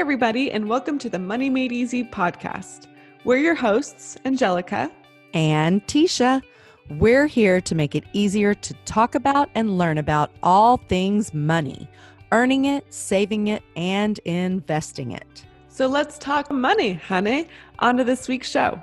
everybody, and welcome to the Money Made Easy podcast. We're your hosts, Angelica and Tisha. We're here to make it easier to talk about and learn about all things money, earning it, saving it, and investing it. So let's talk money, honey. On to this week's show.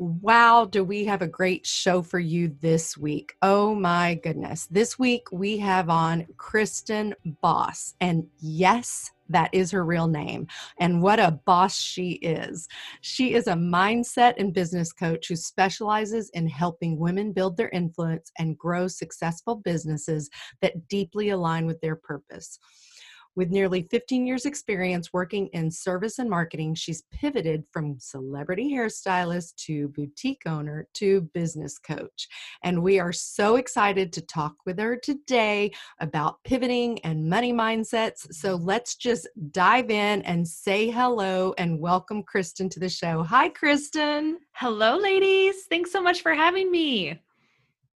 Wow, do we have a great show for you this week? Oh my goodness. This week we have on Kristen Boss. And yes, that is her real name. And what a boss she is. She is a mindset and business coach who specializes in helping women build their influence and grow successful businesses that deeply align with their purpose. With nearly 15 years' experience working in service and marketing, she's pivoted from celebrity hairstylist to boutique owner to business coach. And we are so excited to talk with her today about pivoting and money mindsets. So let's just dive in and say hello and welcome Kristen to the show. Hi, Kristen. Hello, ladies. Thanks so much for having me.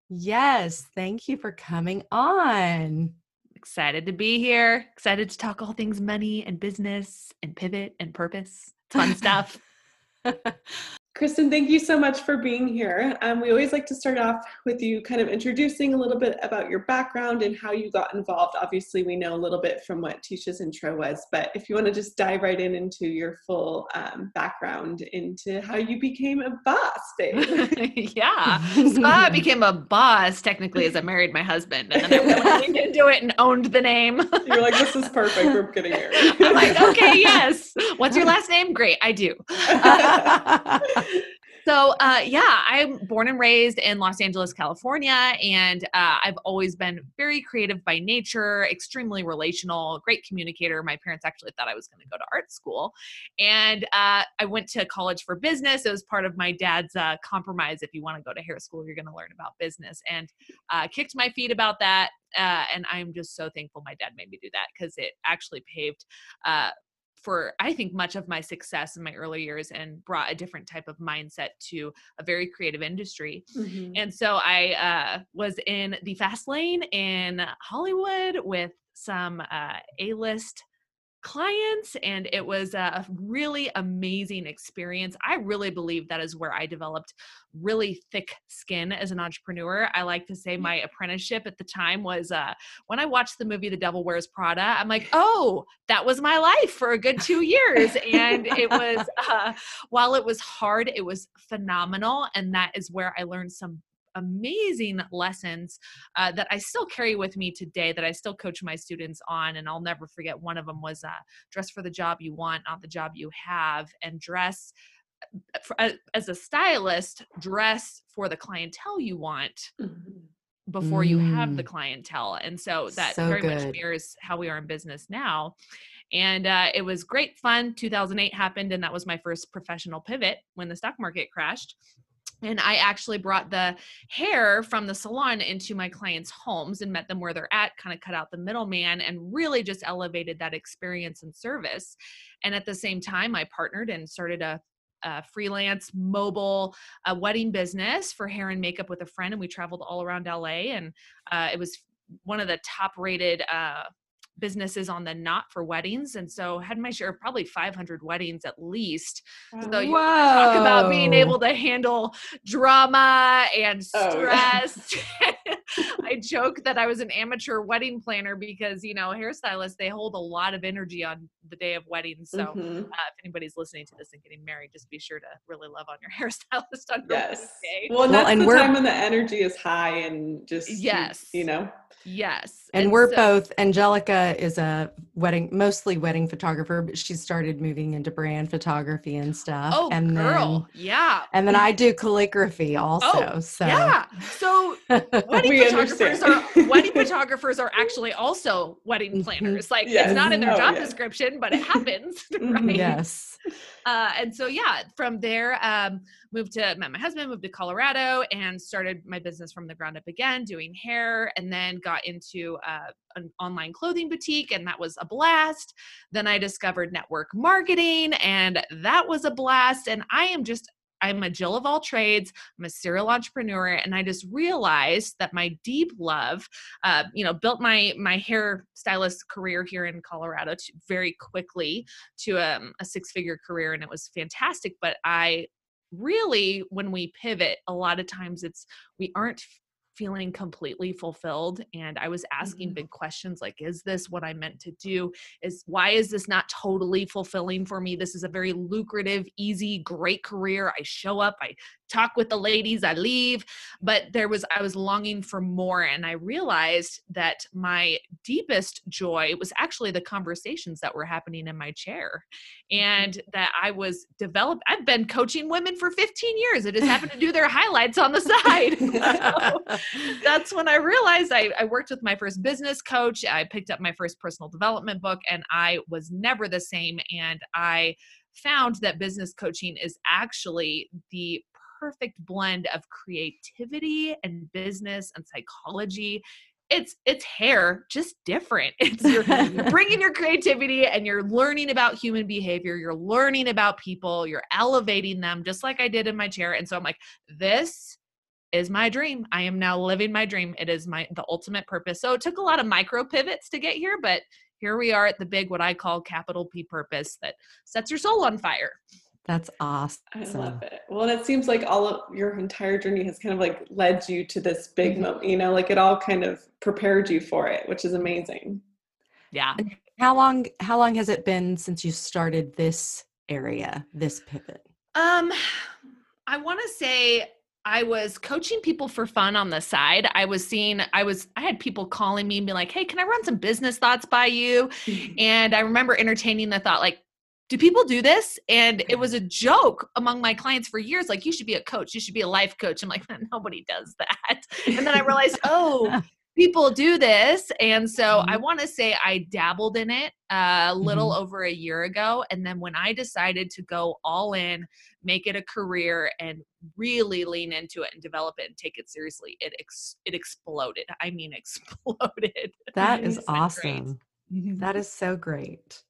Yes, thank you for coming on excited to be here, excited to talk all things money and business and pivot and purpose. Fun stuff. Kristen, thank you so much for being here. Um, we always like to start off with you kind of introducing a little bit about your background and how you got involved. Obviously, we know a little bit from what Tisha's intro was, but if you want to just dive right in into your full um, background into how you became a boss, babe. yeah. So I became a boss technically as I married my husband, and then I went into it and owned the name. You're like, this is perfect. We're getting married. I'm like, okay, yes. What's your last name? Great, I do. So uh, yeah i'm born and raised in los angeles california and uh, i've always been very creative by nature extremely relational great communicator. My parents actually thought i was going to go to art school and uh, i went to college for business. It was part of my dad's uh, compromise if you want to go to hair school you're going to learn about business and uh, kicked my feet about that uh, and I'm just so thankful my dad made me do that because it actually paved for I think much of my success in my early years and brought a different type of mindset to a very creative industry. Mm-hmm. And so I uh, was in the fast lane in Hollywood with some uh, A-list clients and it was a really amazing experience. I really believe that is where i developed really thick skin as an entrepreneur. I like to say mm. my apprenticeship at the time was uh, when i watched the movie the devil wears prada i'm like oh that was my life for a good two years. And it was uh, while it was hard it was phenomenal and that is where i learned some amazing lessons uh, that I still carry with me today that I still coach my students on. And I'll never forget one of them was uh, dress for the job you want, not the job you have, and dress. Uh, for, as a stylist, dress for the clientele you want mm-hmm. before you have the mm. clientele. And so that so very good. much mirrors how we are in business now and uh, it was great fun 2008 happened and that was my first professional pivot when the stock market crashed and I actually brought the hair from the salon into my clients' homes and met them where they're at, kind of cut out the middleman and really just elevated that experience and service. And at the same time, I partnered and started a, a freelance mobile uh, wedding business for hair and makeup with a friend. And we traveled all around LA. And uh, it was one of the top rated uh, businesses on the knot for weddings and so had my share of probably 500 weddings at least. So you talk about being able to handle drama and oh, stress. oh. i joke that i was an amateur wedding planner because you know hairstylists they hold a lot of energy on the day of weddings so mm-hmm. uh, if anybody's listening to this and getting married just be sure to really love on your hairstylist on your yes day. well and that's well, and the time when the energy is high and just yes you know Yes. And, and we're so, both, Angelica is a wedding, mostly wedding photographer, but she started moving into brand photography and stuff. Oh, and girl. Then, yeah. And then I do calligraphy also. Oh, so yeah. So wedding photographers are wedding photographers are actually also wedding mm-hmm. planners. Like yes. it's not in their oh, job yeah. description, but it happens. Mm-hmm. right? Yes. Uh, and so yeah, from there, um, moved to met my husband, moved to Colorado, and started my business from the ground up again, doing hair, and then got into uh, an online clothing boutique, and that was a blast. Then I discovered network marketing, and that was a blast. And I am just I'm a Jill of all trades. I'm a serial entrepreneur, and I just realized that my deep love, uh, you know, built my my hair stylist career here in Colorado to, very quickly to um, a six figure career, and it was fantastic. But I really when we pivot a lot of times it's we aren't feeling completely fulfilled and i was asking mm-hmm. big questions like is this what i meant to do is why is this not totally fulfilling for me this is a very lucrative easy great career i show up i talk with the ladies i leave but there was i was longing for more and i realized that my deepest joy was actually the conversations that were happening in my chair mm-hmm. and that i was developed i've been coaching women for 15 years i just happened to do their highlights on the side so that's when i realized I, I worked with my first business coach i picked up my first personal development book and i was never the same and i found that business coaching is actually the perfect blend of creativity and business and psychology. It's it's hair just different. It's you're, you're bringing your creativity and you're learning about human behavior you're learning about people you're elevating them just like i did in my chair and so i'm like this is my dream i am now living my dream it is my the ultimate purpose so it took a lot of micro pivots to get here but here we are at the big what i call capital p purpose that sets your soul on fire that's awesome. I love it. Well, it seems like all of your entire journey has kind of like led you to this big mm-hmm. moment, you know, like it all kind of prepared you for it, which is amazing. Yeah. And how long how long has it been since you started this area, this pivot? Um I want to say I was coaching people for fun on the side. I was seeing, I was, I had people calling me and be like, hey, can I run some business thoughts by you? Mm-hmm. And I remember entertaining the thought, like, do people do this? And it was a joke among my clients for years. Like, you should be a coach. You should be a life coach. I'm like, nobody does that. And then I realized, oh, people do this. And so mm-hmm. I want to say I dabbled in it a little mm-hmm. over a year ago. And then when I decided to go all in, make it a career, and really lean into it and develop it and take it seriously, it ex- it exploded. I mean, exploded. That is awesome. Mm-hmm. That is so great.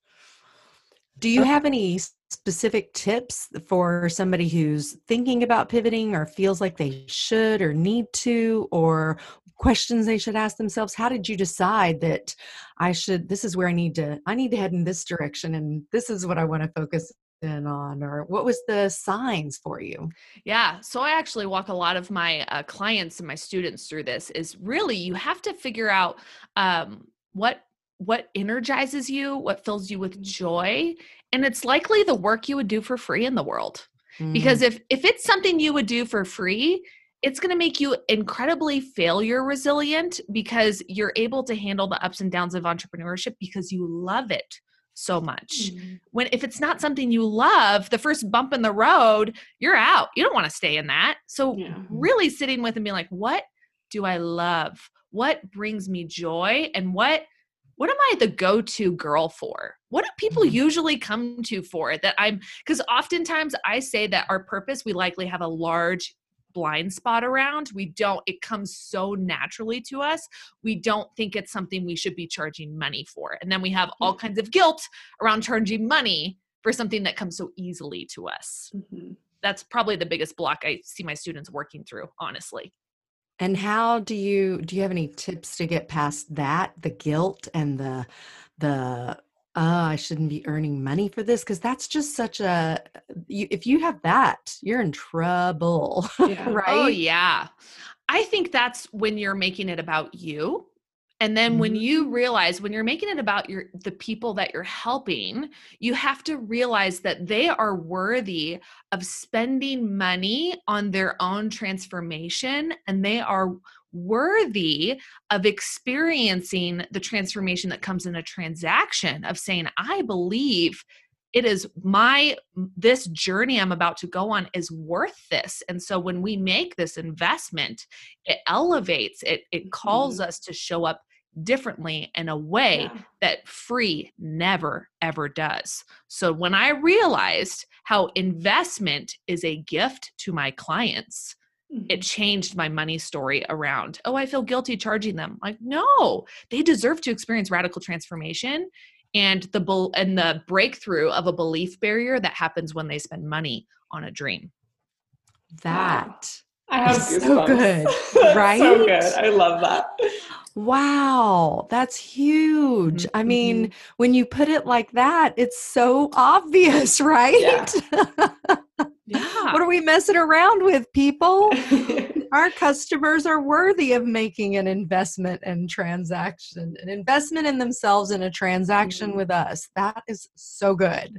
Do you have any specific tips for somebody who's thinking about pivoting or feels like they should or need to, or questions they should ask themselves? How did you decide that I should, this is where I need to, I need to head in this direction and this is what I want to focus in on or what was the signs for you yeah so i actually walk a lot of my uh, clients and my students through this is really you have to figure out um, what what energizes you, what fills you with joy, and it's likely the work you would do for free in the world. Mm. Because if if it's something you would do for free, it's going to make you incredibly failure resilient because you're able to handle the ups and downs of entrepreneurship because you love it so much. Mm. When if it's not something you love, the first bump in the road, you're out. You don't want to stay in that. So yeah. really sitting with and being like, what do I love? What brings me joy and what what am I the go to girl for? What do people mm-hmm. usually come to for it that I'm because oftentimes I say that our purpose, we likely have a large blind spot around. We don't, it comes so naturally to us. We don't think it's something we should be charging money for. And then we have all kinds of guilt around charging money for something that comes so easily to us. Mm-hmm. That's probably the biggest block I see my students working through, honestly. And how do you do you have any tips to get past that, the guilt and the the oh, I shouldn't be earning money for this because that's just such a you, if you have that, you're in trouble, yeah. Oh, right? Oh yeah. I think that's when you're making it about you and then when mm-hmm. you realize when you're making it about your the people that you're helping, you have to realize that they are worthy of spending money on their own transformation and they are worthy of experiencing the transformation that comes in a transaction of saying I believe it is my this journey i'm about to go on is worth this and so when we make this investment it elevates it it calls mm-hmm. us to show up differently in a way yeah. that free never ever does. So when I realized how investment is a gift to my clients. It changed my money story around. Oh, I feel guilty charging them. Like, no, they deserve to experience radical transformation and the and the breakthrough of a belief barrier that happens when they spend money on a dream. That I have is so good, right? so good. I love that. Wow, that's huge. I mean, Mhm. when you put it like that, it's so obvious, right? Yeah. What are we messing around with, people? Our customers are worthy of making an investment and transaction, an investment in themselves in a transaction Mhm. with us. That is so good.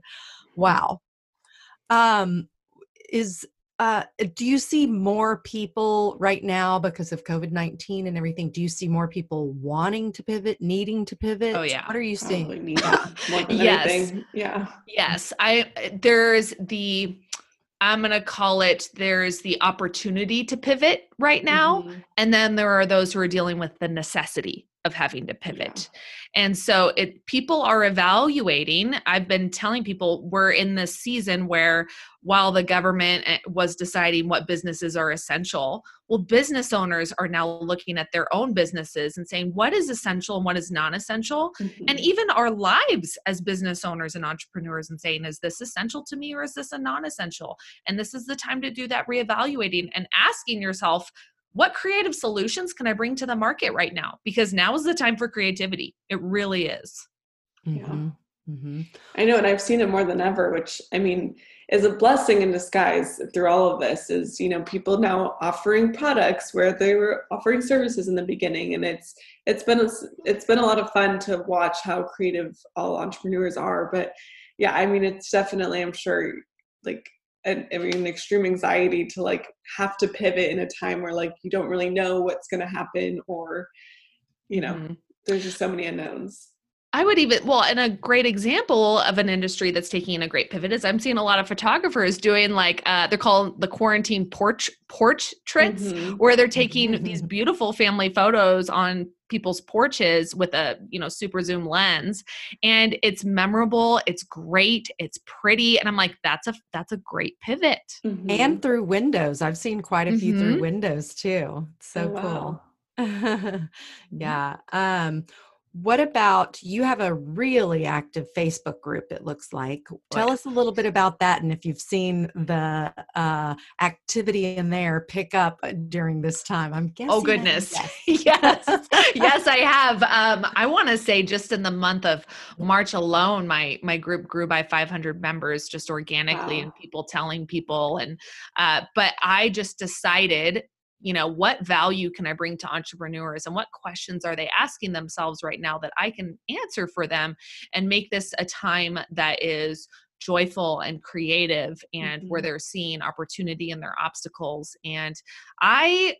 Wow. Um, is uh, do you see more people right now because of COVID 19 and everything? Do you see more people wanting to pivot, needing to pivot? Oh, yeah. What are you Probably seeing? need that more than Yes. anything. Yeah. Yes, I there's the I'm going to call it there's the opportunity to pivot right now Mhm. and then there are those who are dealing with the necessity of having to pivot. And so it people are evaluating. I've been telling people we're in this season where while the government eh, was deciding what businesses are essential, well business owners are now looking at their own businesses and saying what is essential and what is non-essential and Mhm. even our lives as business owners and entrepreneurs and saying is this essential to me or is this a non-essential and this is the time to do that reevaluating and asking yourself what creative solutions can i bring to the market right now because now is the time for creativity it really is Yeah. Mhm, mhm. I know, and I've seen it more than ever, which I mean is a blessing in disguise through all of this. Is you know people now offering products where they were offering services in the beginning, and it's it's been a, it's been a lot of fun to watch how creative all entrepreneurs are. But yeah, I mean it's definitely I'm sure like an, I mean extreme anxiety to like have to pivot in a time where like you don't really know what's going to happen or you know Mhm. there's just so many unknowns. I would even well, and a great example of an industry that's taking a great pivot is I'm seeing a lot of photographers doing like uh, they're called the quarantine porch porch trips, Mhm. where they're taking these beautiful family photos on people's porches with a you know super zoom lens, and it's memorable, it's great, it's pretty, and I'm like that's a that's a great pivot. Mhm. And through windows. I've seen quite a few through Mhm. windows too. It's so Oh, cool. wow. yeah. Um, what about you have a really active Facebook group, it looks like. Tell yeah. us a little bit about that and if you've seen the uh, activity in there pick up uh, during this time. I'm guessing. Oh goodness. yes. yes. yes, I have. Um, I want to say just in the month of March alone, my my group grew by 500 members just organically Wow. and people telling people and uh, but I just decided you know what value can i bring to entrepreneurs and what questions are they asking themselves right now that i can answer for them and make this a time that is joyful and creative and where Mhm. they're seeing opportunity in their obstacles and i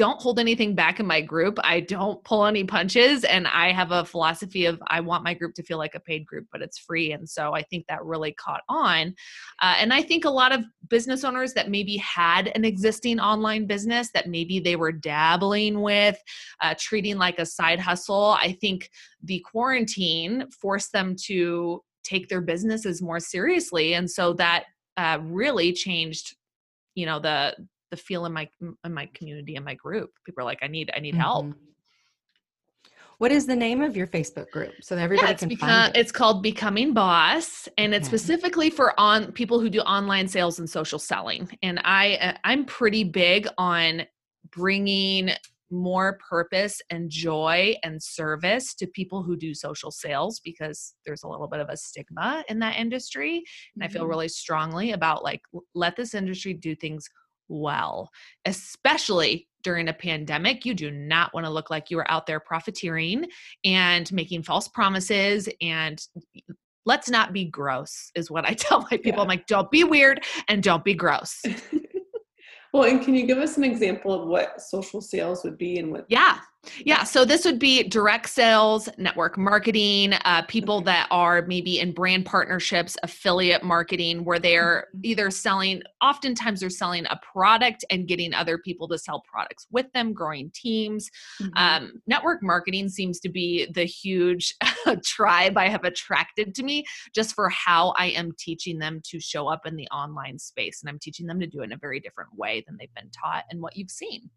don't hold anything back in my group. I don't pull any punches. And I have a philosophy of I want my group to feel like a paid group, but it's free. And so I think that really caught on. Uh, and I think a lot of business owners that maybe had an existing online business that maybe they were dabbling with, uh, treating like a side hustle, I think the quarantine forced them to take their businesses more seriously. And so that uh, really changed you know the the feel in my in my community and my group people are like i need i need help Mhm. What is the name of your Facebook group so that everybody yeah, can find it? it's called becoming boss and it's Okay. specifically for on people who do online sales and social selling and i uh, i'm pretty big on bringing more purpose and joy and service to people who do social sales because there's a little bit of a stigma in that industry and i feel Mhm. really strongly about like let this industry do things well especially during a pandemic you do not want to look like you are out there profiteering and making false promises and let's not be gross is what i tell my people Yeah. i'm like don't be weird and don't be gross well, and can you give us an example of what social sales would be and what? Yeah. Yeah. So this would be direct sales, network marketing, uh, people that are maybe in brand partnerships, affiliate marketing, where they're Mhm. either selling, oftentimes they're selling a product and getting other people to sell products with them, growing teams. Mhm. Um, network marketing seems to be the huge tribe I have attracted to me just for how I am teaching them to show up in the online space. And I'm teaching them to do it in a very different way than they've been taught and what you've seen.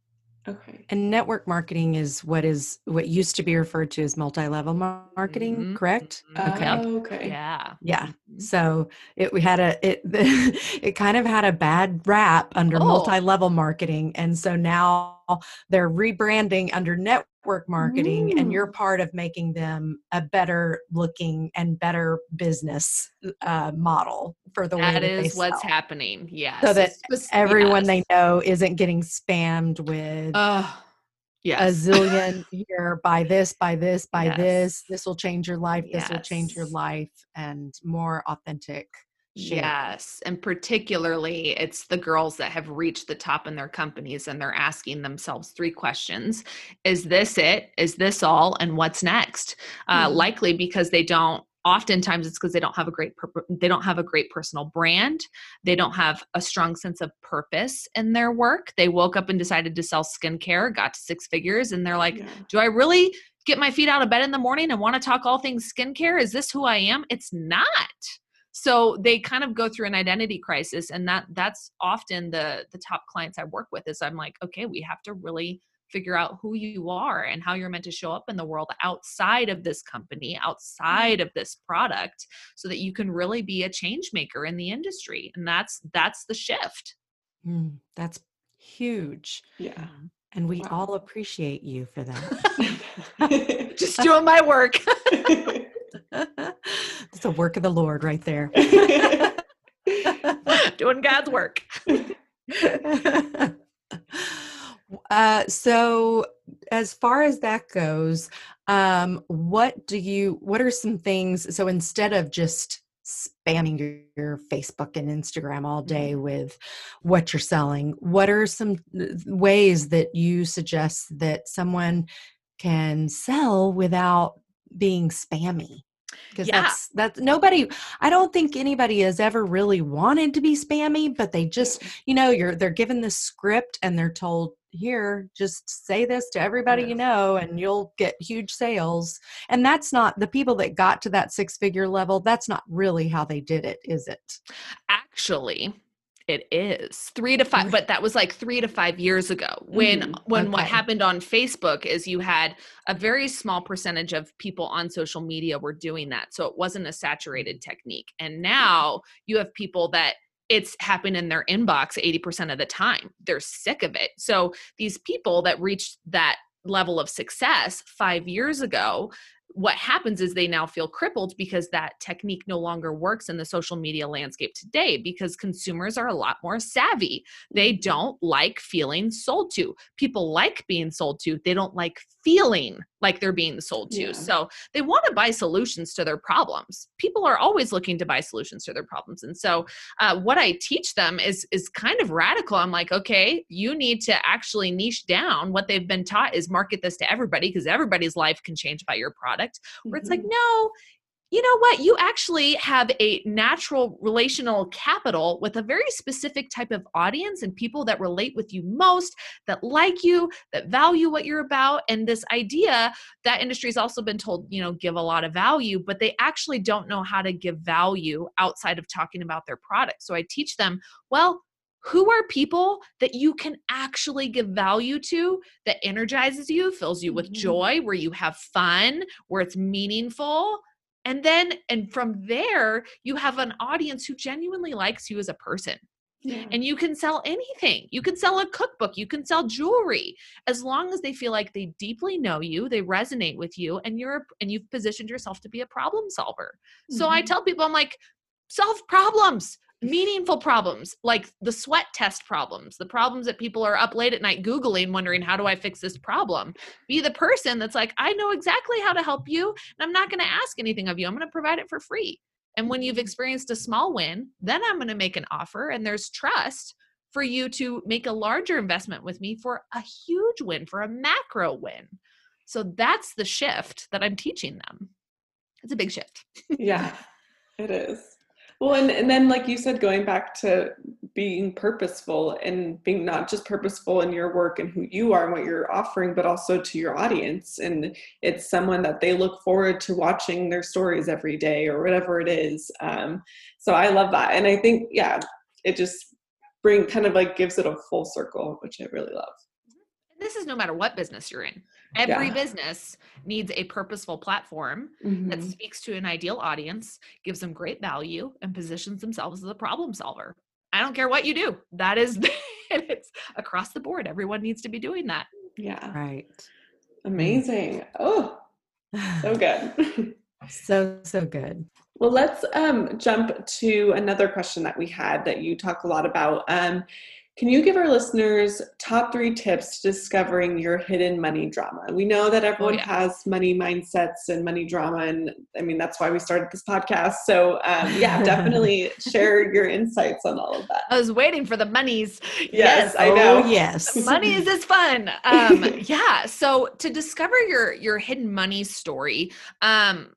Okay. And network marketing is what is what used to be referred to as multi-level marketing, Mhm. correct? Mhm. Okay. Oh, okay. Yeah. Yeah. Mhm. So it we had a it it kind of had a bad rap under Oh. multi-level marketing, and so now they're rebranding under network marketing, and you're Mm. part of making them a better looking and better business uh, model for the way That that they is what's happening. Yes. so that everyone yes. they know isn't getting spammed with Uh, a zillion here buy this buy this buy Yes. this this will change your life this will change your life and more authentic Yes. And particularly, it's the girls that have reached the top in their companies and they're asking themselves three questions Is this it? Is this all? And what's next? Uh, Mhm. Likely because they don't. Oftentimes, it's because they don't have a great they don't have a great personal brand. They don't have a strong sense of purpose in their work. They woke up and decided to sell skincare, got to six figures, and they're like, Yeah. do I really get my feet out of bed in the morning and want to talk all things skincare? Is this who I am? It's not. So they kind of go through an identity crisis and that that's often the the top clients I work with is I'm like, okay, we have to really figure out who you are and how you're meant to show up in the world outside of this company, outside of this product so that you can really be a change maker in the industry. And that's that's the shift. Mm, that's huge Yeah. and we Wow. all appreciate you for that Just doing my work. it's a work of the lord right there doing God's work. uh, so as far as that goes um, what do you what are some things so instead of just spamming your, your facebook and instagram all day with what you're selling what are some ways that you suggest that someone can sell without being spammy because Yeah. that's that's nobody i don't think anybody has ever really wanted to be spammy but they just mm-hmm. you know you're they're given this script and they're told here just say this to everybody you know and you'll get huge sales. And that's not the people that got to that six figure level that's not really how they did it is it? Actually, it is three to five, but that was like three to five years ago. When Mhm. when what happened on Facebook is you had a very small percentage of people on social media were doing that, so it wasn't a saturated technique. And now you have people that it's happened in their inbox 80% of the time. They're sick of it. So these people that reached that level of success five years ago what happens is they now feel crippled because that technique no longer works in the social media landscape today because consumers are a lot more savvy. They mm-hmm. don't like feeling sold to. People like being sold to, they don't like feeling like they're being sold to. Yeah. So they want to buy solutions to their problems. People are always looking to buy solutions to their problems. And so uh, what I teach them is is kind of radical. I'm like, okay, you need to actually niche down. What they've been taught is market this to everybody because everybody's life can change by your product where it's like, Mhm. no, you know what? You actually have a natural relational capital with a very specific type of audience and people that relate with you most, that like you, that value what you're about. And this idea that industry has also been told, you know, give a lot of value, but they actually don't know how to give value outside of talking about their product. So I teach them, well, who are people that you can actually give value to that energizes you, fills you with Mhm. joy, where you have fun, where it's meaningful? And then, and from there, you have an audience who genuinely likes you as a person. Yeah. And you can sell anything. You can sell a cookbook, you can sell jewelry, as long as they feel like they deeply know you, they resonate with you, and you're and you've positioned yourself to be a problem solver. So I Mhm. tell people, I'm like, solve problems, meaningful problems, like the sweat test problems, the problems that people are up late at night Googling, wondering, how do I fix this problem? Be the person that's like, I know exactly how to help you, and I'm not going to ask anything of you. I'm going to provide it for free. And when you've experienced a small win, then I'm going to make an offer, and there's trust for you to make a larger investment with me for a huge win, for a macro win. So that's the shift that I'm teaching them. It's a big shift. yeah, it is. Well, and, and then, like you said, going back to being purposeful and being not just purposeful in your work and who you are and what you're offering, but also to your audience. And it's someone that they look forward to watching their stories every day or whatever it is. Um, so I love that. And I think, yeah, it just bring kind of like gives it a full circle, which I really love. And this is no matter what business you're in. Every Yeah. business needs a purposeful platform that Mhm. speaks to an ideal audience, gives them great value, and positions themselves as a problem solver. I don't care what you do. That is, it's across the board. Everyone needs to be doing that. Yeah. Right. Amazing. Oh, so good. so so good. Well, let's um, jump to another question that we had that you talk a lot about. Um, can you give our listeners top three tips to discovering your hidden money drama? We know that everyone yeah. has money mindsets and money drama, and I mean that's why we started this podcast. So, um, yeah, definitely share your insights on all of that. I was waiting for the monies. Yes, I know. Oh yes. money is fun um yeah so to discover your your hidden money story um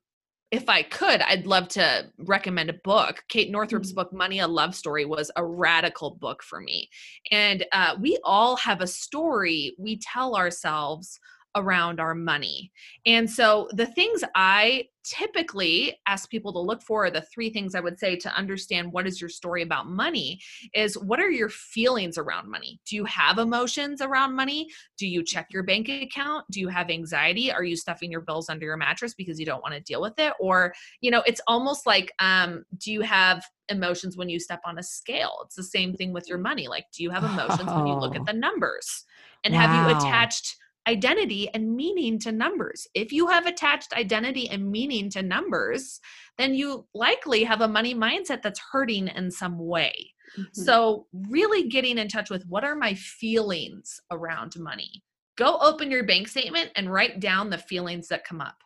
if I could, I'd love to recommend a book. Kate Northrup's Mhm. book, Money, a Love Story, was a radical book for me. And uh, we all have a story we tell ourselves around our money. And so the things I typically ask people to look for, are the three things I would say to understand what is your story about money is what are your feelings around money? Do you have emotions around money? Do you check your bank account? Do you have anxiety? Are you stuffing your bills under your mattress because you don't want to deal with it? Or, you know, it's almost like um, do you have emotions when you step on a scale? It's the same thing with your money. Like, do you have emotions when you look Oh. at the numbers? And have you attached identity and meaning to numbers? If you have attached identity and meaning to numbers, then you likely have a money mindset that's hurting in some way. Mhm. So, really getting in touch with what are my feelings around money? Go open your bank statement and write down the feelings that come up.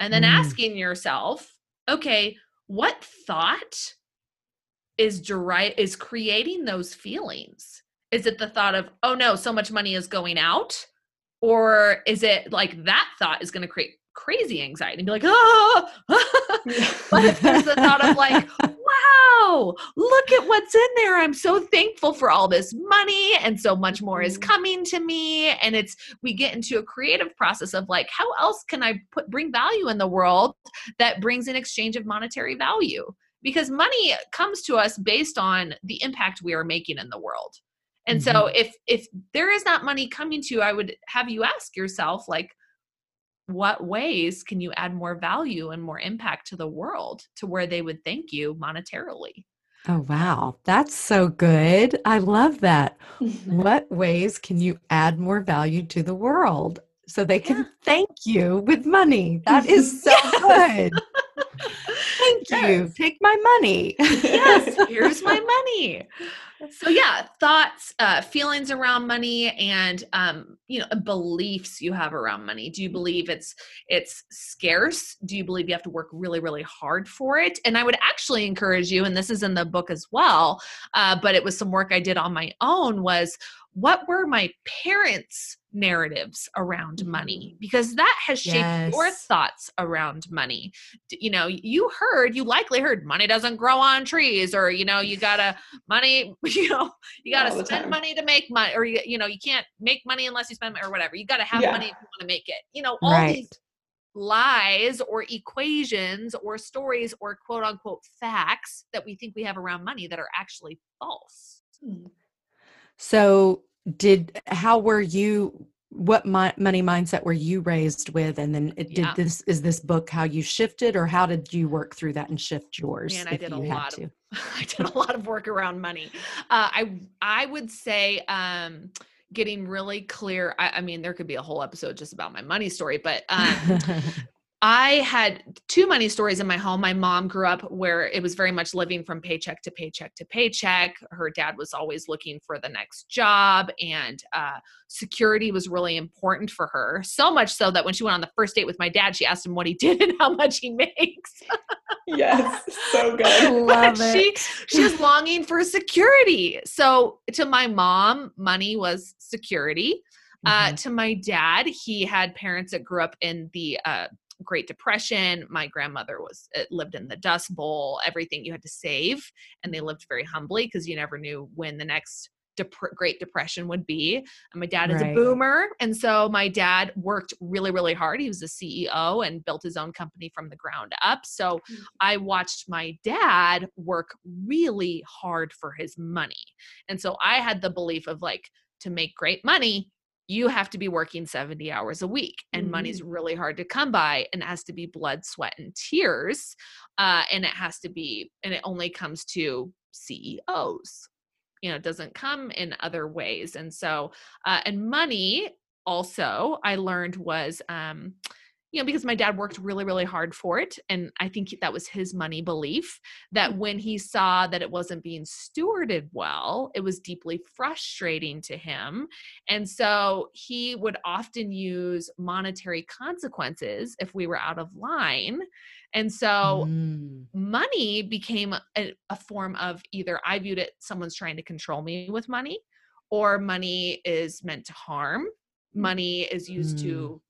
And then Mm. asking yourself, okay, what thought is deri- is creating those feelings? Is it the thought of, oh no, so much money is going out? Or is it like that thought is going to create crazy anxiety and be like, oh, but if there's the thought of like, wow, look at what's in there. I'm so thankful for all this money and so much more is Mhm. coming to me. And it's we get into a creative process of like, how else can I put bring value in the world that brings an exchange of monetary value? Because money comes to us based on the impact we are making in the world. And so mm-hmm. if if there is not money coming to you, I would have you ask yourself like what ways can you add more value and more impact to the world to where they would thank you monetarily? Oh wow, that's so good. I love that. What ways can you add more value to the world so they can Yeah. thank you with money? That is so Yes. good. Thank you. Take my money. yes, here's my money. So yeah, thoughts, uh, feelings around money, and um, you know, beliefs you have around money. Do you believe it's it's scarce? Do you believe you have to work really, really hard for it? And I would actually encourage you, and this is in the book as well, uh, but it was some work I did on my own. Was what were my parents' narratives around money? Mm-hmm. Because that has shaped your thoughts around money. You know you heard you likely heard money doesn't grow on trees or you know you gotta money you know you gotta All spend money to make money or you, you know you can't make money unless you spend or whatever. You gotta have Yeah. money if you want to make it. You know all Right. these lies or equations or stories or quote unquote facts that we think we have around money that are actually false. Hmm. So, did how were you? What my, money mindset were you raised with? And then it, did Yeah. this is this book how you shifted, or how did you work through that and shift yours? and I did a lot to? of I did a lot of work around money. Uh, I I would say um, getting really clear. I, I mean, there could be a whole episode just about my money story, but um, I had two money stories in my home. My mom grew up where it was very much living from paycheck to paycheck to paycheck. Her dad was always looking for the next job, and uh, security was really important for her. So much so that when she went on the first date with my dad, she asked him what he did and how much he makes. yes, so I good. love But she it. she was longing for security. So to my mom, money was security. Uh, Mhm. to my dad, he had parents that grew up in the uh, Great Depression. My grandmother was uh, lived in the Dust Bowl. Everything you had to save, and they lived very humbly because you never knew when the next dep- Great Depression would be. And my dad is a boomer, and so my dad worked really, really hard. He was a CEO and built his own company from the ground up. So I watched my dad work really hard for his money. And so I had the belief of like to make great money, you have to be working 70 hours a week and Mm-hmm. money's really hard to come by and it has to be blood sweat and tears uh, and it has to be and it only comes to ceos you know it doesn't come in other ways and so uh, and money also i learned was um you know because my dad worked really really hard for it and i think that was his money belief that mm. when he saw that it wasn't being stewarded well it was deeply frustrating to him and so he would often use monetary consequences if we were out of line and so Mm. money became a, a form of either I viewed it someone's trying to control me with money, or money is meant to harm. Mm. Money is used mm. to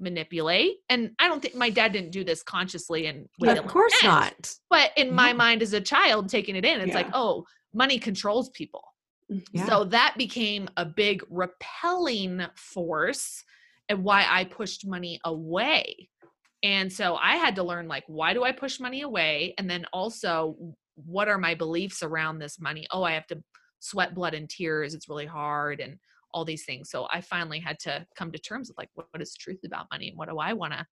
manipulate. And I don't think my dad didn't do this consciously and of course intent, not. But in my Yeah. mind as a child taking it in, it's like, oh, money controls people. Mm, yeah. So that became a big repelling force and why I pushed money away. And so I had to learn like why do I push money away and then also what are my beliefs around this money? Oh, I have to sweat blood and tears. It's really hard and all these things. So I finally had to come to terms with like what, what is truth about money and what do I want to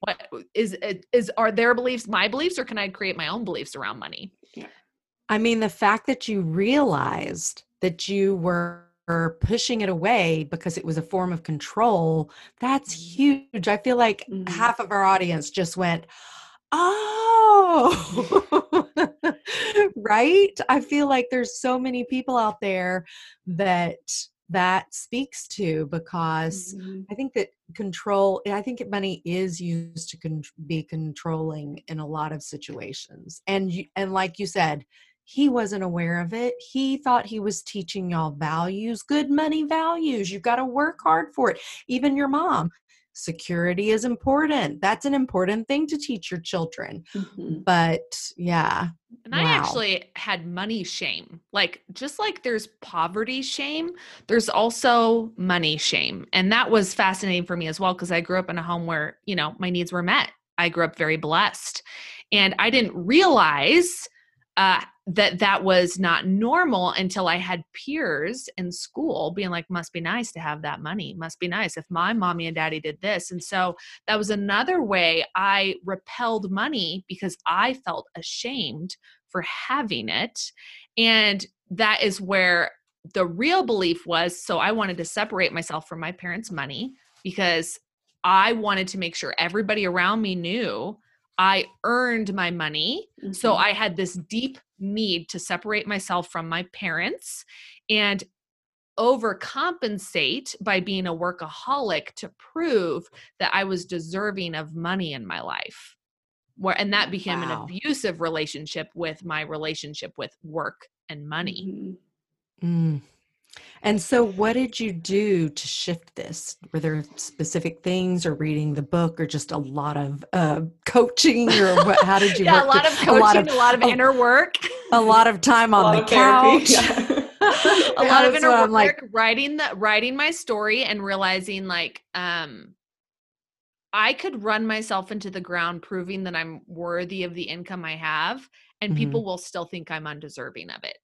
what is is are their beliefs my beliefs or can I create my own beliefs around money? Yeah. I mean, the fact that you realized that you were pushing it away because it was a form of control, that's huge. I feel like Mhm. half of our audience just went, Oh, right? I feel like there's so many people out there that that speaks to because Mhm. I think that control, I think money is used to con- be controlling in a lot of situations. And you, and like you said, he wasn't aware of it. He thought he was teaching y'all values, good money values. You've got to work hard for it. Even your mom, security is important. That's an important thing to teach your children. Mhm. But yeah, And I actually had money shame. Like, just like there's poverty shame, there's also money shame. And that was fascinating for me as well, because I grew up in a home where, you know, my needs were met. I grew up very blessed. And I didn't realize uh, that that was not normal until I had peers in school being like, must be nice to have that money. Must be nice if my mommy and daddy did this. And so that was another way I repelled money because I felt ashamed for having it. And that is where the real belief was. So I wanted to separate myself from my parents' money because I wanted to make sure everybody around me knew I earned my money. So Mhm. I had this deep need to separate myself from my parents and overcompensate by being a workaholic to prove that I was deserving of money in my life. Where and that became an abusive relationship with my relationship with work and money. Mhm. Mm. And so, what did you do to shift this? Were there specific things, or reading the book, or just a lot of uh, coaching, or what, how did you? yeah, a lot of coaching, a lot of, lot of- inner work. a lot of time on the couch. Yeah. a Yeah, lot of inner work, like, writing the writing my story and realizing like um I could run myself into the ground proving that I'm worthy of the income I have and Mhm. people will still think I'm undeserving of it.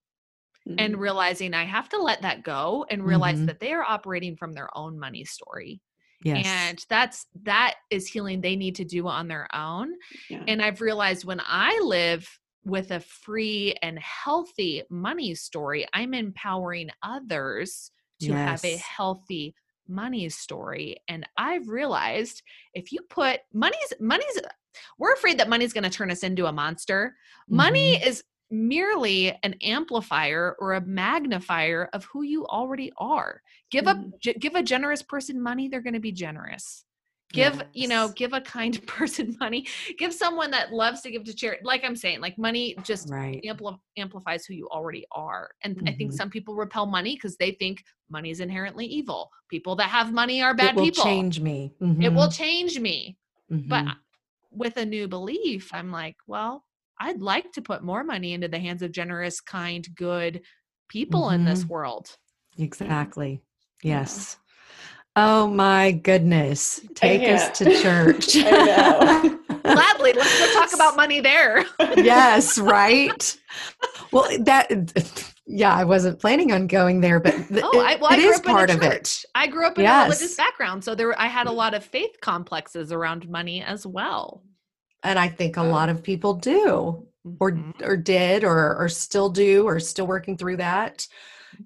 And Mhm. realizing I have to let that go and realize Mhm. that they are operating from their own money story. yes. And that's that is healing they need to do on their own. Yeah. And I've realized when I live with a free and healthy money story, I'm empowering others to have a healthy money story. And I've realized if you put money's money's we're afraid that money's going to turn us into a monster. Money Mm-hmm. is merely an amplifier or a magnifier of who you already are. Give a give a generous person money, they're going to be generous give you know give a kind person money give someone that loves to give to charity like i'm saying like money just right. ampli- amplifies who you already are and i think Mhm. some people repel money because they think money is inherently evil people that have money are bad people. It will people change me. it will Mhm. change me but Mhm. with a new belief i'm like well i'd like to put more money into the hands of generous kind good people in this Mhm. world exactly. Yeah. Yes. Oh my goodness! Take us to church. I gladly let's go talk about money there yes, right. Well, that yeah, I wasn't planning on going there, but th- Oh, I- well, it grew is up part of it. I grew up in a religious background, so there I had a lot of faith complexes around money as well. And I think a lot of people do, or Mhm. or did, or or still do, or still working through that.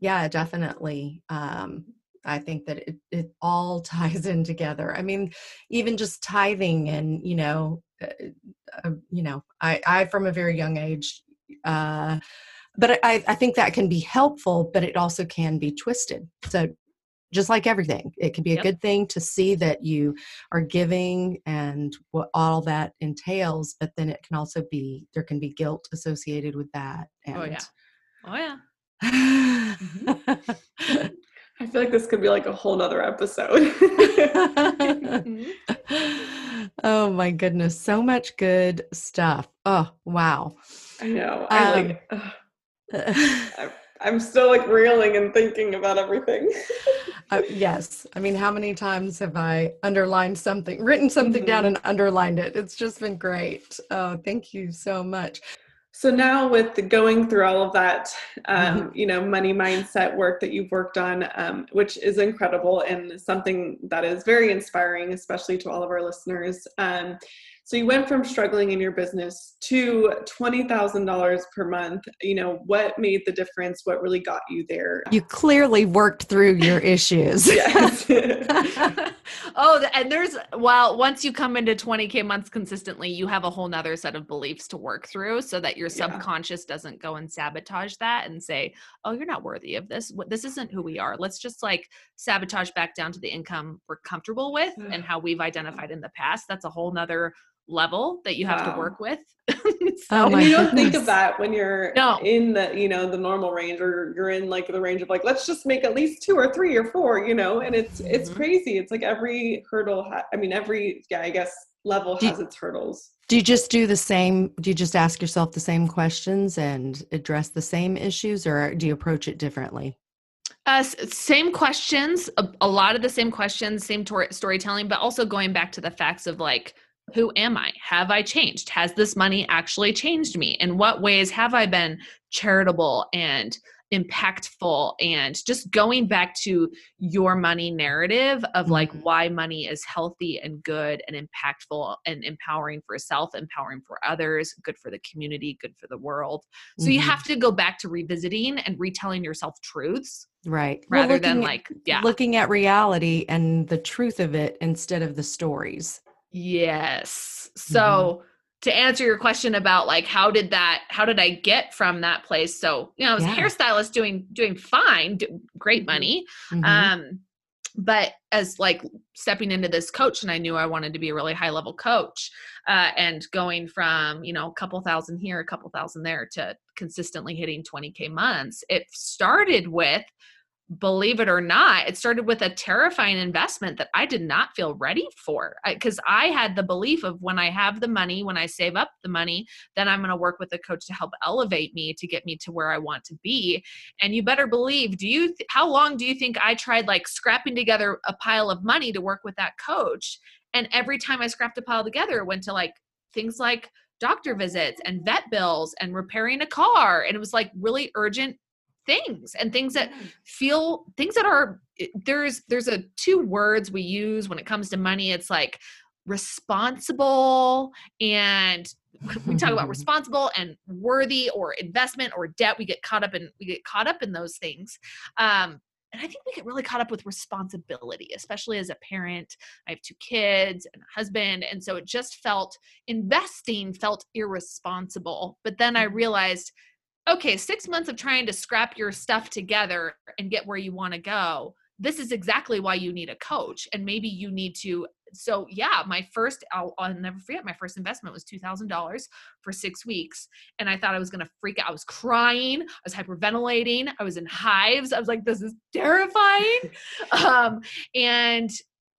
Yeah, definitely. Um, I think that it it all ties in together. I mean, even just tithing, and you know, uh, uh, you know, I I from a very young age. Uh, but I, I think that can be helpful, but it also can be twisted. So just like everything, it can be a Yep. good thing to see that you are giving and what all that entails, but then it can also be there can be guilt associated with that. And Oh, yeah. Oh yeah. I feel like this could be like a whole nother episode. oh my goodness, so much good stuff. Oh wow. I know. I Um, like. I'm, still like reeling and thinking about everything. Uh, yes. I mean, how many times have I underlined something, written something down Mhm. and underlined it? It's just been great. Oh, thank you so much. So now with going through all of that, Mm-hmm. um, you know, money mindset work that you've worked on, um, which is incredible and something that is very inspiring, especially to all of our listeners. Um, so you went from struggling in your business to twenty thousand dollars per month. You know, what made the difference? What really got you there? You clearly worked through your issues. oh, and there's well, once you come into 20k months consistently, you have a whole nother set of beliefs to work through so that your Yeah. subconscious doesn't go and sabotage that and say, "Oh, you're not worthy of this. This isn't who we are. Let's just like sabotage back down to the income we're comfortable with and how we've identified in the past." That's a whole nother level that you have Wow. to work with. Oh and my you don't think of that when you're No. in the you know the normal range or you're in like the range of like let's just make at least two or three or four you know and it's it's Mhm. crazy it's like every hurdle ha- i mean every yeah i guess level Do- has its hurdles Do you just do the same? Do you just ask yourself the same questions and address the same issues, or do you approach it differently? Uh, same questions, a, a lot of the same questions, same tor- storytelling, but also going back to the facts of like, who am I? Have I changed? Has this money actually changed me? In what ways have I been charitable and impactful? And just going back to your money narrative of like Mhm. why money is healthy and good and impactful and empowering for self, empowering for others, good for the community, good for the world. So you Mhm. have to go back to revisiting and retelling yourself truths Right. Well, rather than looking at- like yeah looking at reality and the truth of it instead of the stories. Yes so to answer your question about like how did that how did i get from that place so you know i was a hairstylist doing doing fine do, great Mhm. money Mhm. um but as like stepping into this coach and i knew i wanted to be a really high level coach uh, and going from you know a couple thousand here a couple thousand there to consistently hitting 20k months it started with believe it or not it started with a terrifying investment that i did not feel ready for because I, had the belief of when i have the money when i save up the money then i'm going to work with a coach to help elevate me to get me to where i want to be. And you better believe do you th- how long do you think i tried like scrapping together a pile of money to work with that coach? And every time i scrapped a pile together it went to like things like doctor visits and vet bills and repairing a car. And it was like really urgent things and things that feel things that are there's there's a two words we use when it comes to money it's like responsible and we talk about responsible and worthy or investment or debt we get caught up in we get caught up in those things um and i think we get really caught up with responsibility especially as a parent i have two kids and a husband and so it just felt investing felt irresponsible but then i Mhm. realized okay, six months of trying to scrap your stuff together and get where you want to go. This is exactly why you need a coach. And maybe you need to. So, yeah, my first, I'll, I'll never forget, my first investment was $2,000 for six weeks. And I thought I was going to freak out. I was crying. I was hyperventilating. I was in hives. I was like, this is terrifying. um, and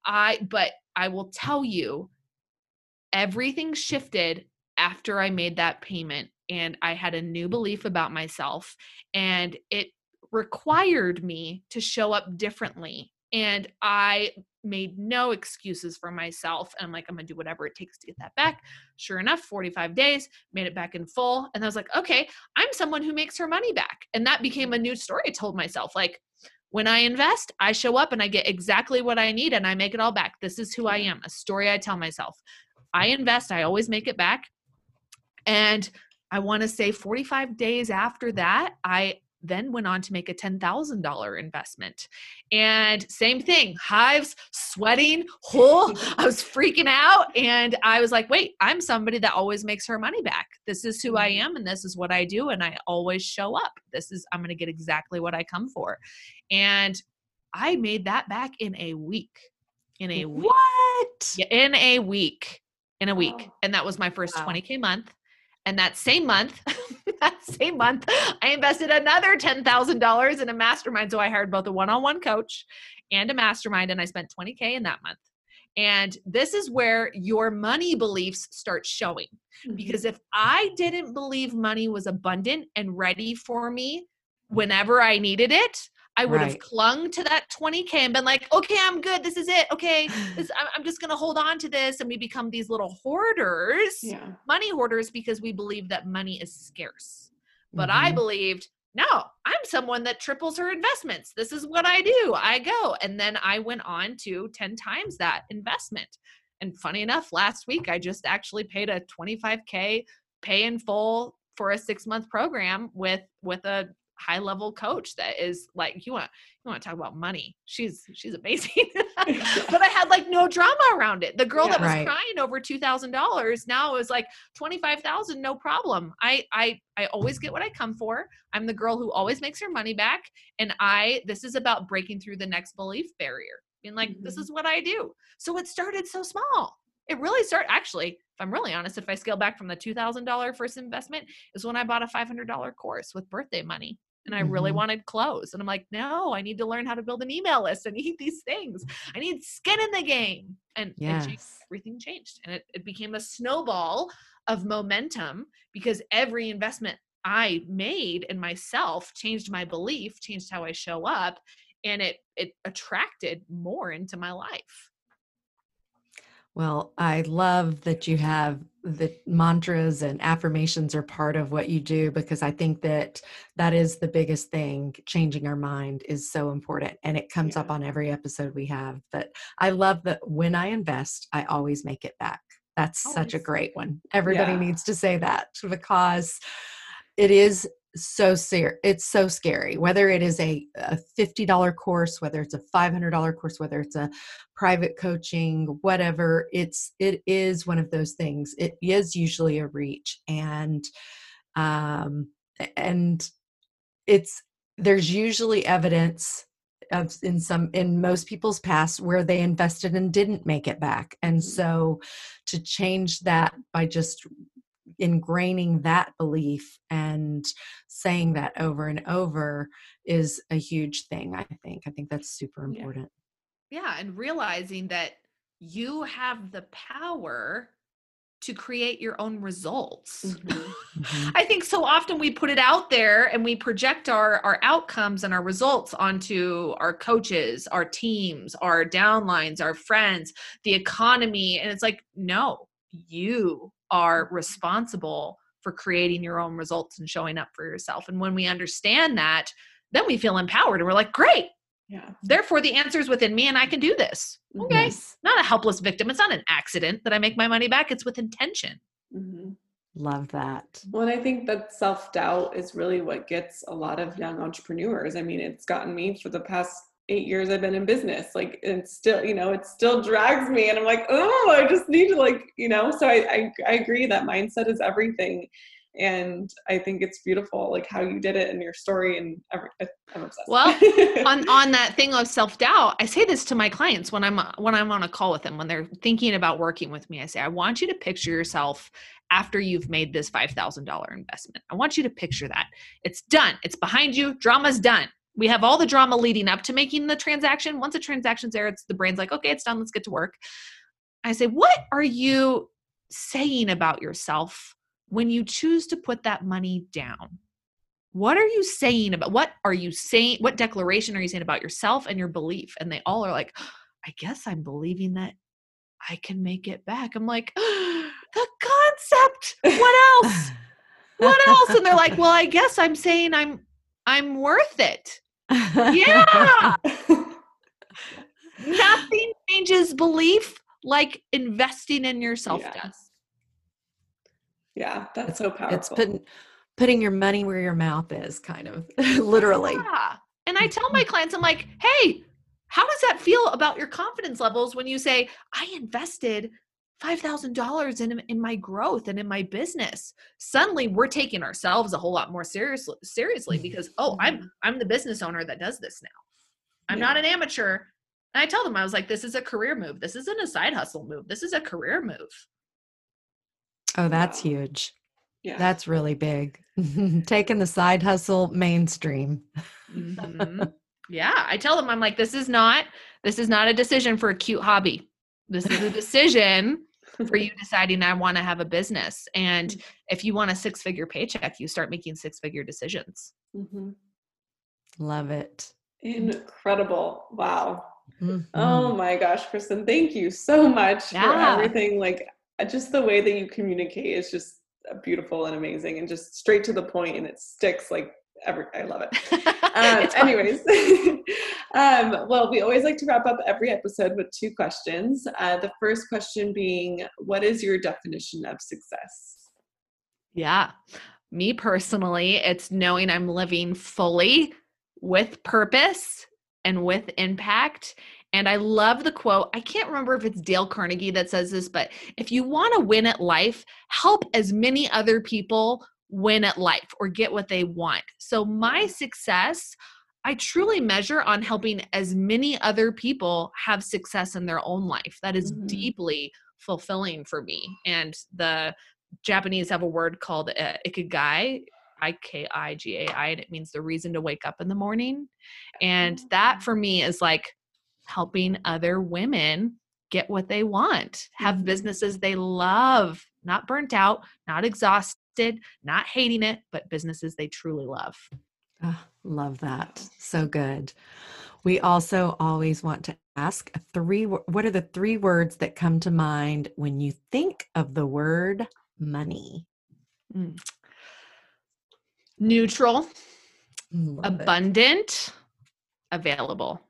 I, but I will tell you, everything shifted after I made that payment and I had a new belief about myself and it required me to show up differently and I made no excuses for myself. And I'm like, I'm gonna do whatever it takes to get that back. Sure enough, 45 days, made it back in full. And I was like, okay, I'm someone who makes her money back. And that became a new story I told myself. Like, when I invest, I show up and I get exactly what I need and I make it all back. This is who I am, a story I tell myself. I invest, I always make it back. And I want to say 45 days after that, I then went on to make a $10,000 investment. And same thing, hives, sweating, whole. I was freaking out. And I was like, wait, I'm somebody that always makes her money back. This is who I mm-hmm. am and this is what I do. And I always show up. This is, I'm going to get exactly what I come for. And I made that back in a week. In a week. What? Yeah, in a week. In a week. And that was my first wow. 20K month. And that same month, that same month, I invested another $10,000 in a mastermind. So I hired both a one on one coach and a mastermind, and I spent 20K in that month. And this is where your money beliefs start showing. Mm-hmm. Because if I didn't believe money was abundant and ready for me whenever I needed it, I would right. have clung to that 20K and been like, okay, I'm good. This is it. Okay. This, I'm just going to hold on to this. And we become these little hoarders, yeah. money hoarders, because we believe that money is scarce. But mm-hmm. I believed, no, I'm someone that triples her investments. This is what I do. I go. And then I went on to 10 times that investment. And funny enough, last week I just actually paid a 25K pay in full for a six month program with with a high level coach that is like you want you want to talk about money? She's she's amazing. But i had like no drama around it. The girl yeah, that was right. crying over $2000 now is like 25000 no problem. I i i always get what i come for. I'm the girl who always makes her money back and i this is about breaking through the next belief barrier. Being like mm-hmm. this is what i do. So it started so small. It really started actually if i'm really honest if i scale back from the $2000 first investment is when i bought a $500 course with birthday money and I really mm-hmm. wanted clothes. And I'm like, no, I need to learn how to build an email list. I need these things. I need skin in the game. And yes. changed, everything changed. And it, it became a snowball of momentum because every investment I made in myself changed my belief, changed how I show up, and it it attracted more into my life. Well, I love that you have the mantras and affirmations are part of what you do because I think that that is the biggest thing. Changing our mind is so important and it comes yeah. up on every episode we have. But I love that when I invest, I always make it back. That's always. such a great one. Everybody yeah. needs to say that because it is so ser- it's so scary whether it is a, a $50 course whether it's a $500 course whether it's a private coaching whatever it's it is one of those things it is usually a reach and um and it's there's usually evidence of in some in most people's past where they invested and didn't make it back and mm-hmm. so to change that by just ingraining that belief and saying that over and over is a huge thing i think i think that's super important yeah, yeah and realizing that you have the power to create your own results. Mm-hmm. Mm-hmm. I think so often we put it out there and we project our our outcomes and our results onto our coaches, our teams, our downlines, our friends, the economy and it's like no, you are responsible for creating your own results and showing up for yourself. And when we understand that, then we feel empowered and we're like, great. Yeah. Therefore, the answer is within me and I can do this. Okay. Yes. Not a helpless victim. It's not an accident that I make my money back. It's with intention. Mm-hmm. Love that. Well, and I think that self doubt is really what gets a lot of young entrepreneurs. I mean, it's gotten me for the past eight years I've been in business. Like it's still, you know, it still drags me and I'm like, oh, I just need to like, you know, so I, I, I agree that mindset is everything. And I think it's beautiful, like how you did it and your story and every, I'm obsessed. Well, on, on that thing of self-doubt, I say this to my clients when I'm, when I'm on a call with them, when they're thinking about working with me, I say, I want you to picture yourself after you've made this $5,000 investment. I want you to picture that it's done. It's behind you. Drama's done we have all the drama leading up to making the transaction. Once the transaction's there, it's the brain's like, okay, it's done, let's get to work. I say, what are you saying about yourself when you choose to put that money down? What are you saying about what are you saying? What declaration are you saying about yourself and your belief? And they all are like, I guess I'm believing that I can make it back. I'm like, the concept. What else? what else? And they're like, well, I guess I'm saying I'm I'm worth it. Yeah. Nothing changes belief like investing in yourself Yeah. does. Yeah, that's so powerful. it's putting putting your money where your mouth is, kind of literally. Yeah. And I tell my clients, I'm like, hey, how does that feel about your confidence levels when you say, I invested $5,000 in, in my growth and in my business? Suddenly we're taking ourselves a whole lot more seriously, seriously because, oh, I'm, I'm the business owner that does this now. I'm Yeah. not an amateur. And I tell them, I was like, this is a career move. This isn't a side hustle move. This is a career move. Oh, that's Wow. huge. yeah. That's really big. Taking the side hustle mainstream. Mhm. yeah, I tell them I'm like, this is not this is not a decision for a cute hobby. This is a decision for you deciding I want to have a business. And if you want a six figure paycheck, you start making six figure decisions. Mhm. Love it. Incredible. Wow. Mhm. Oh my gosh, Kristen, thank you so much for everything. Like just the way that you communicate is just uh, beautiful and amazing and just straight to the point and it sticks like every I love it. Um, It's fun. anyways, um, well, we always like to wrap up every episode with two questions. Uh, the first question being, what is your definition of success? Yeah. Me personally, it's knowing I'm living fully with purpose and with impact. And I love the quote. I can't remember if it's Dale Carnegie that says this, but if you want to win at life, help as many other people win at life or get what they want. So my success, I truly measure on helping as many other people have success in their own life. That is Mhm. deeply fulfilling for me. And the Japanese have a word called uh, ikigai, I K I G A I, and it means the reason to wake up in the morning. And that for me is like helping other women get what they want, have Mhm. businesses they love, not burnt out, not exhausted, not hating it, but businesses they truly love. Love that. So good. We also always want to ask three what are the three words that come to mind when you think of the word money? Mm. Neutral, Love it. abundant, available.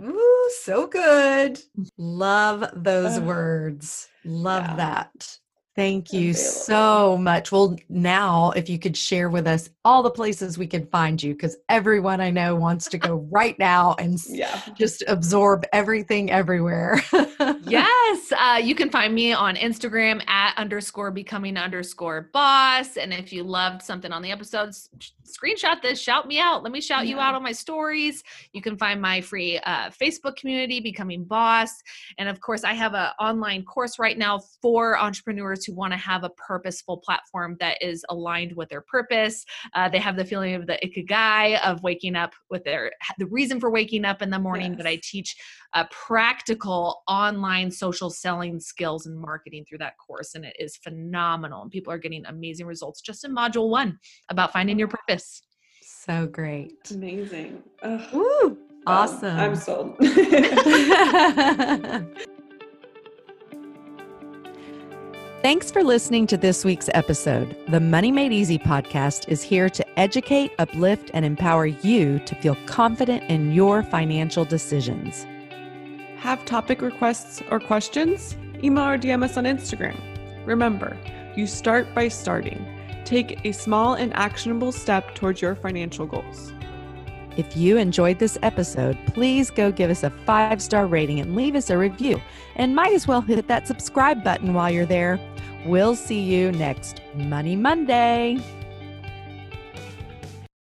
Ooh, so good. Love those Ugh. words. Love Yeah. that. Thank you Available. so much. Well, now if you could share with us all the places we can find you, because everyone I know wants to go right now and Yeah. just absorb everything everywhere. yes uh, you can find me on instagram at underscore becoming underscore boss and if you loved something on the episodes screenshot this shout me out let me shout you out on my stories you can find my free uh, facebook community becoming boss and of course i have an online course right now for entrepreneurs who want to have a purposeful platform that is aligned with their purpose uh, they have the feeling of the ikigai of waking up with their the reason for waking up in the morning but i teach uh, practical online social selling skills and marketing through that course. And it is phenomenal. And people are getting amazing results just in module one about finding your purpose. so great. Amazing. Ugh. Woo! Um, Awesome. I'm sold. Thanks for listening to this week's episode. The Money Made Easy podcast is here to educate, uplift, and empower you to feel confident in your financial decisions. Have topic requests or questions? Email or DM us on Instagram. Remember, you start by starting. Take a small and actionable step towards your financial goals. If you enjoyed this episode, please go give us a five star rating and leave us a review. And might as well hit that subscribe button while you're there. We'll see you next Money Monday.